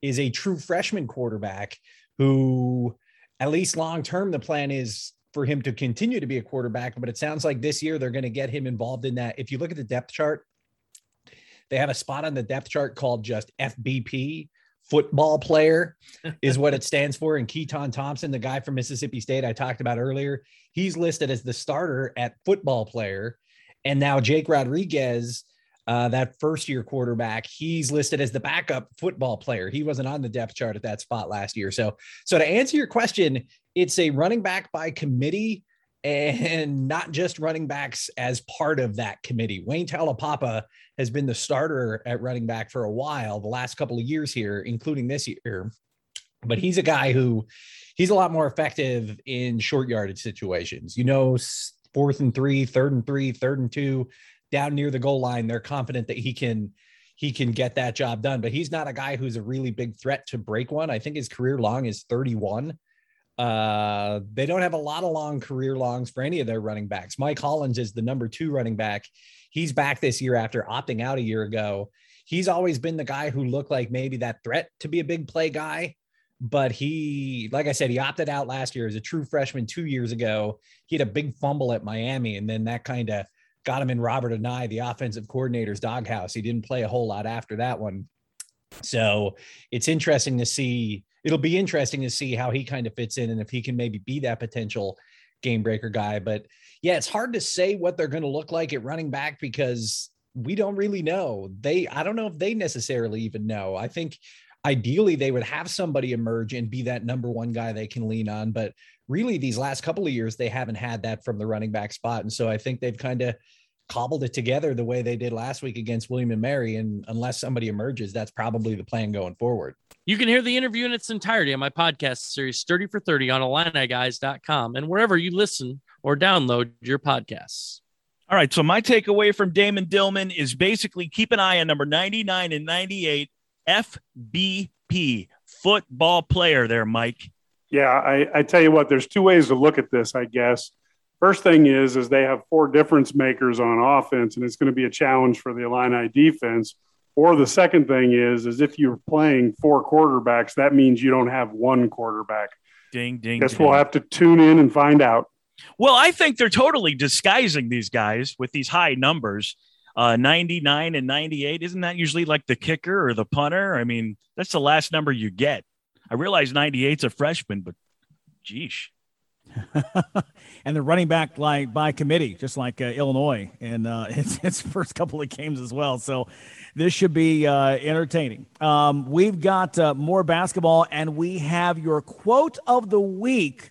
is a true freshman quarterback who, at least long term, the plan is for him to continue to be a quarterback. But it sounds like this year they're going to get him involved in that. If you look at the depth chart, they have a spot on the depth chart called just FBP. Football player [LAUGHS] is what it stands for. And Keytaon Thompson, the guy from Mississippi State I talked about earlier, he's listed as the starter at football player. And now Jake Rodriguez uh, that first year quarterback, he's listed as the backup football player. He wasn't on the depth chart at that spot last year. So, so to answer your question, it's a running back by committee and [LAUGHS] not just running backs as part of that committee. Wayne Taulapapa has been the starter at running back for a while, the last couple of years here, including this year. But he's a guy who he's a lot more effective in short yardage situations. You know, fourth and three, third and three, third and two down near the goal line, they're confident that he can he can get that job done. But he's not a guy who's a really big threat to break one. I think his career long is 31. Uh, they don't have a lot of long career longs for any of their running backs. Mike Hollins is the number two running back. He's back this year after opting out a year ago. He's always been the guy who looked like maybe that threat to be a big play guy. But he, like I said, he opted out last year as a true freshman two years ago. He had a big fumble at Miami, and then that kind of got him in Robert Anae, the offensive coordinator's doghouse. He didn't play a whole lot after that one. So it's interesting to see. It'll be interesting to see how he kind of fits in and if he can maybe be that potential game breaker guy. But yeah, it's hard to say what they're going to look like at running back because we don't really know. They, I don't know if they necessarily even know. I think ideally they would have somebody emerge and be that number one guy they can lean on. But really, these last couple of years, they haven't had that from the running back spot. And so I think they've kind of cobbled it together the way they did last week against William and Mary. And unless somebody emerges, that's probably the plan going forward. You can hear the interview in its entirety on my podcast series, 30 for 30 on IlliniGuys.com and wherever you listen or download your podcasts. All right. So my takeaway from Damon Dillman is basically keep an eye on number 99 and 98 FBP football player there, Mike. Yeah, I, I tell you what, there's two ways to look at this, I guess. First thing is, is they have four difference makers on offense, and it's going to be a challenge for the Illini defense. Or the second thing is, is if you're playing four quarterbacks, that means you don't have one quarterback. Ding, ding. Guess ding. we'll have to tune in and find out. Well, I think they're totally disguising these guys with these high numbers. Uh, 99 and 98. Isn't that usually like the kicker or the punter? I mean, that's the last number you get. I realize 98's a freshman, but Geesh. [LAUGHS] and they're running back like by committee, just like uh, Illinois in uh, [LAUGHS] its, its, first couple of games as well. So this should be uh, entertaining. Um, we've got uh, more basketball, and we have your quote of the week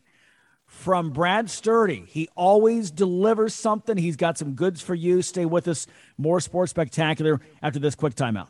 from Brad Sturdy. He always delivers something. He's got some goods for you. Stay with us. More sports spectacular after this quick timeout.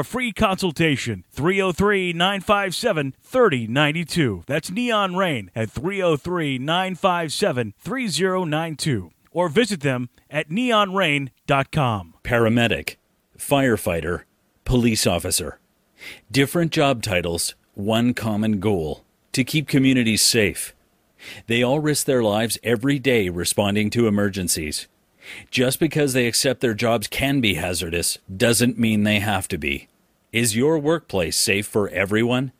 a free consultation 303 957 3092. That's Neon Rain at 303 957 3092. Or visit them at neonrain.com. Paramedic, firefighter, police officer. Different job titles, one common goal to keep communities safe. They all risk their lives every day responding to emergencies. Just because they accept their jobs can be hazardous doesn't mean they have to be. Is your workplace safe for everyone?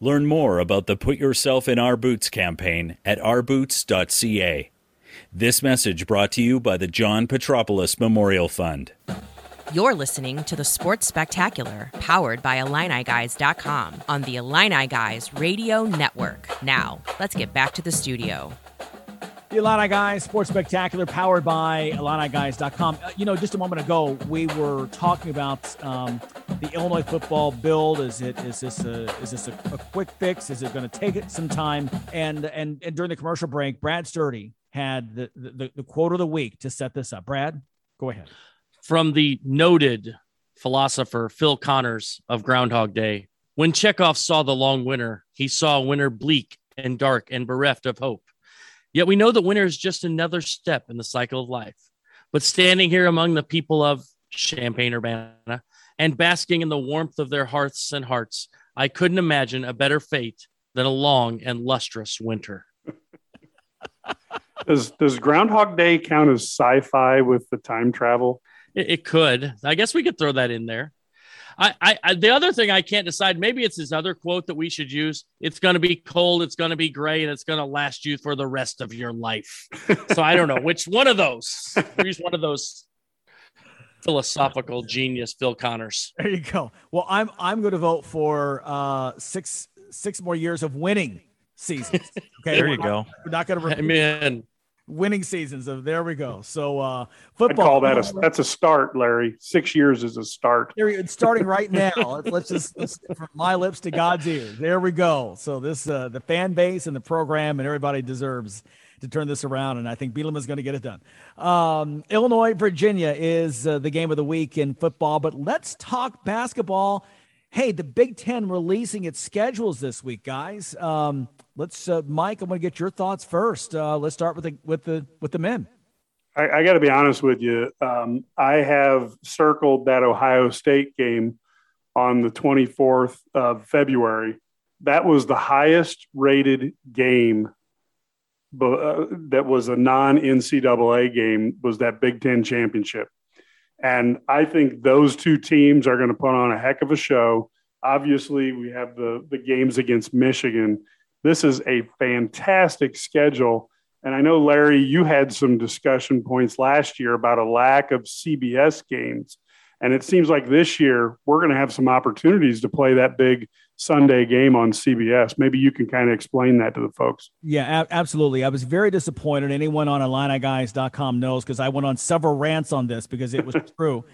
Learn more about the Put Yourself in Our Boots campaign at ourboots.ca. This message brought to you by the John Petropoulos Memorial Fund. You're listening to the Sports Spectacular, powered by IlliniGuys.com on the Illini Guys Radio Network. Now, let's get back to the studio. The Illini Guys Sports Spectacular, powered by IlliniGuys.com. Uh, you know, just a moment ago, we were talking about um, the Illinois football build. Is it is this a is this a, a quick fix? Is it going to take some time? And and and during the commercial break, Brad Sturdy had the, the the quote of the week to set this up. Brad, go ahead. From the noted philosopher Phil Connors of Groundhog Day, when Chekhov saw the long winter, he saw a winter bleak and dark and bereft of hope. Yet we know that winter is just another step in the cycle of life. But standing here among the people of Champaign Urbana and basking in the warmth of their hearths and hearts, I couldn't imagine a better fate than a long and lustrous winter. [LAUGHS] does does Groundhog Day count as sci-fi with the time travel? It, it could. I guess we could throw that in there. I, I, the other thing I can't decide. Maybe it's his other quote that we should use. It's going to be cold. It's going to be gray, and it's going to last you for the rest of your life. [LAUGHS] so I don't know which one of those. Use one of those philosophical genius, Phil Connors. There you go. Well, I'm I'm going to vote for uh, six six more years of winning seasons. [LAUGHS] Okay, there you go. we're not going to. I mean, winning seasons. Of there we go. So uh, football. I'd call that a that's a start, Larry. Six years is a start. It's starting right now. let's just let's, from my lips to God's ears. There we go. So this uh, the fan base and the program and everybody deserves to turn this around, and I think Bielema is going to get it done. Um, Illinois Virginia is uh, the game of the week in football, but let's talk basketball. Hey, the Big Ten releasing its schedules this week, guys. Um, let's, uh, Mike. I'm going to get your thoughts first. Uh, let's start with the with the with the men. I, I got to be honest with you. Um, I have circled that Ohio State game on the 24th of February. That was the highest rated game but, uh, that was a non NCAA game was that Big Ten championship. And I think those two teams are going to put on a heck of a show. Obviously, we have the, the games against Michigan. This is a fantastic schedule. And I know, Larry, you had some discussion points last year about a lack of CBS games. And it seems like this year we're going to have some opportunities to play that big Sunday game on CBS. Maybe you can kind of explain that to the folks. Yeah, a- absolutely. I was very disappointed. Anyone on IlliniGuys.com knows because I went on several rants on this because it was [LAUGHS] true.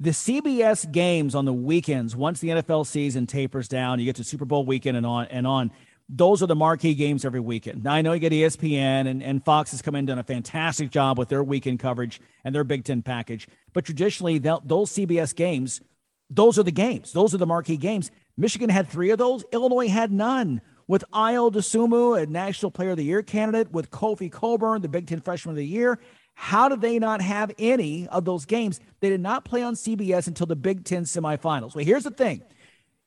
The CBS games on the weekends, once the NFL season tapers down, you get to Super Bowl weekend and on and on. Those are the marquee games every weekend. Now I know you get ESPN and, and Fox has come in done a fantastic job with their weekend coverage and their Big Ten package. But traditionally, those CBS games, those are the games. Those are the marquee games. Michigan had three of those. Illinois had none. With Ayo Dosunmu, a National Player of the Year candidate, with Kofi Cockburn, the Big Ten Freshman of the Year, how did they not have any of those games? They did not play on CBS until the Big Ten semifinals. Well, here's the thing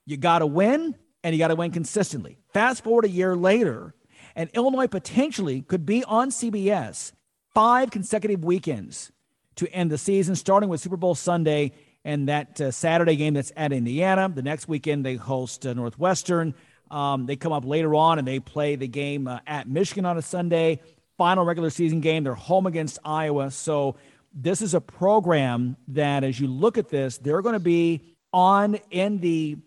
you got to win, and you got to win consistently. Fast forward a year later, And Illinois potentially could be on CBS five consecutive weekends to end the season, starting with Super Bowl Sunday and that uh, Saturday game that's at Indiana. The next weekend, they host uh, Northwestern. Um, they come up later on and they play the game uh, at Michigan on a Sunday. Final regular season game. They're home against Iowa. So this is a program that, as you look at this, they're going to be on in the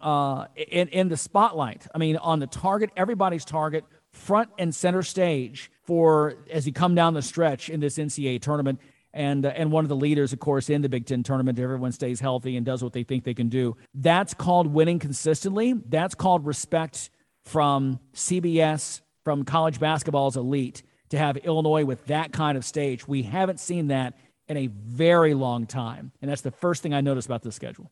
uh, in in the spotlight. I mean, on the target, everybody's target, front and center stage for as you come down the stretch in this NCAA tournament and uh, and one of the leaders, of course, in the Big Ten tournament. Everyone stays healthy and does what they think they can do. That's called winning consistently. That's called respect from CBS, from college basketball's elite to have Illinois with that kind of stage. We haven't seen that in a very long time, and that's the first thing I noticed about the schedule.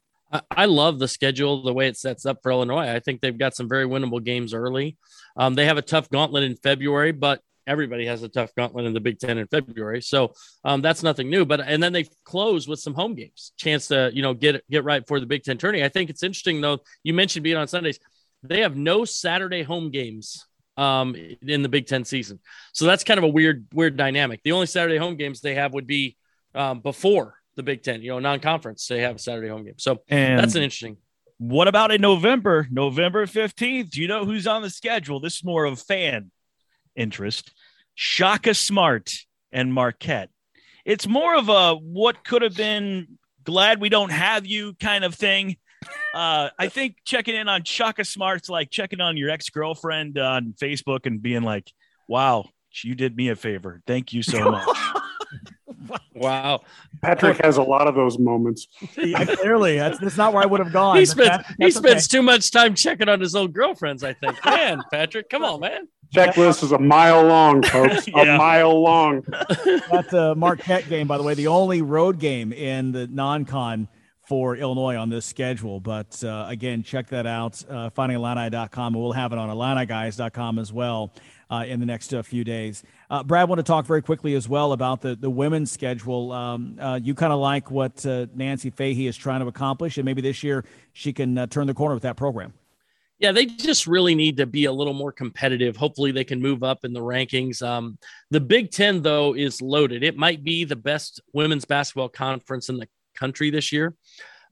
I love the schedule, the way it sets up for Illinois. I think they've got some very winnable games early. Um, they have a tough gauntlet in February, but everybody has a tough gauntlet in the Big Ten in February. So um, that's nothing new. But and then they close with some home games, chance to you know get get right for the Big Ten tourney. I think it's interesting though. You mentioned being on Sundays. They have no Saturday home games um, in the Big Ten season, so that's kind of a weird weird dynamic. The only Saturday home games they have would be um, before the Big Ten, you know, non-conference. They have a Saturday home game, so and that's an interesting. What about in November? November 15th. Do you know who's on the schedule? This is more of fan interest. Shaka Smart and Marquette. It's more of a what could have been glad we don't have you kind of thing. Uh, I think checking in on Shaka Smart's like checking on your ex girlfriend on Facebook and being like, wow, you did me a favor. Thank you so [LAUGHS] much. [LAUGHS] wow. Patrick has a lot of those moments. yeah, clearly, that's, that's not where I would have gone. He spends he spends okay. too much time checking on his old girlfriends. I think, man, Patrick, come on, man. Checklist is a mile long, folks. [LAUGHS] yeah. A mile long. That's a Marquette game, by the way, the only road game in the non-con for Illinois on this schedule. But uh, again, check that out, uh, fightingillini.com. We'll have it on IlliniGuys.com as well uh, in the next uh, few days. Uh, Brad, want to talk very quickly as well about the, the women's schedule. Um, uh, you kind of like what uh, Nancy Fahey is trying to accomplish, and maybe this year she can uh, turn the corner with that program. Yeah, they just really need to be a little more competitive. Hopefully, they can move up in the rankings. Um, the Big Ten, though, is loaded. It might be the best women's basketball conference in the country this year.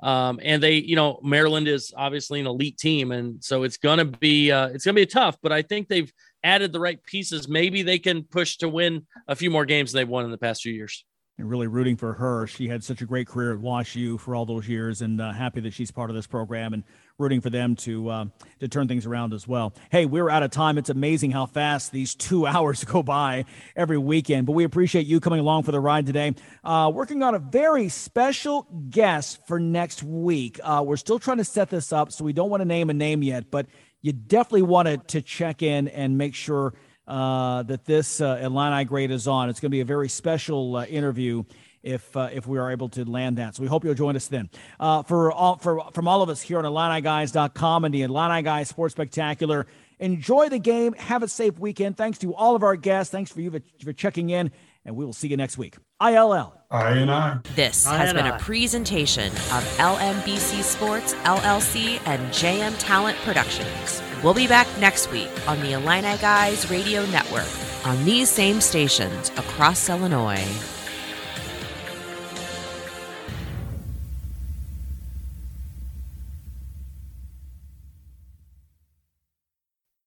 Um, and they, you know, Maryland is obviously an elite team, and so it's gonna be uh, it's gonna be tough. But I think they've added the right pieces. Maybe they can push to win a few more games than they've won in the past few years and really rooting for her. She had such a great career at Wash U for all those years, and uh, happy that she's part of this program and rooting for them to uh, to turn things around as well. Hey, we're out of time. It's amazing how fast these two [LAUGHS] hours go by every weekend. But we appreciate you coming along for the ride today. Uh, working on a very special guest for next week. Uh, we're still trying to set this up, so we don't want to name a name yet, but you definitely wanted to check in and make sure uh, that this uh, Illini grade is on. It's going to be a very special uh, interview if uh, if we are able to land that. So we hope you'll join us then. Uh, for all for from all of us here on IlliniGuys.com and the Illini Guys Sports Spectacular. Enjoy the game. Have a safe weekend. Thanks to all of our guests. Thanks for you for, for checking in, and we will see you next week. ILL. I and I. This has been a presentation of LMBC Sports LLC and JM Talent Productions. We'll be back next week on the Illini Guys Radio Network on these same stations across Illinois.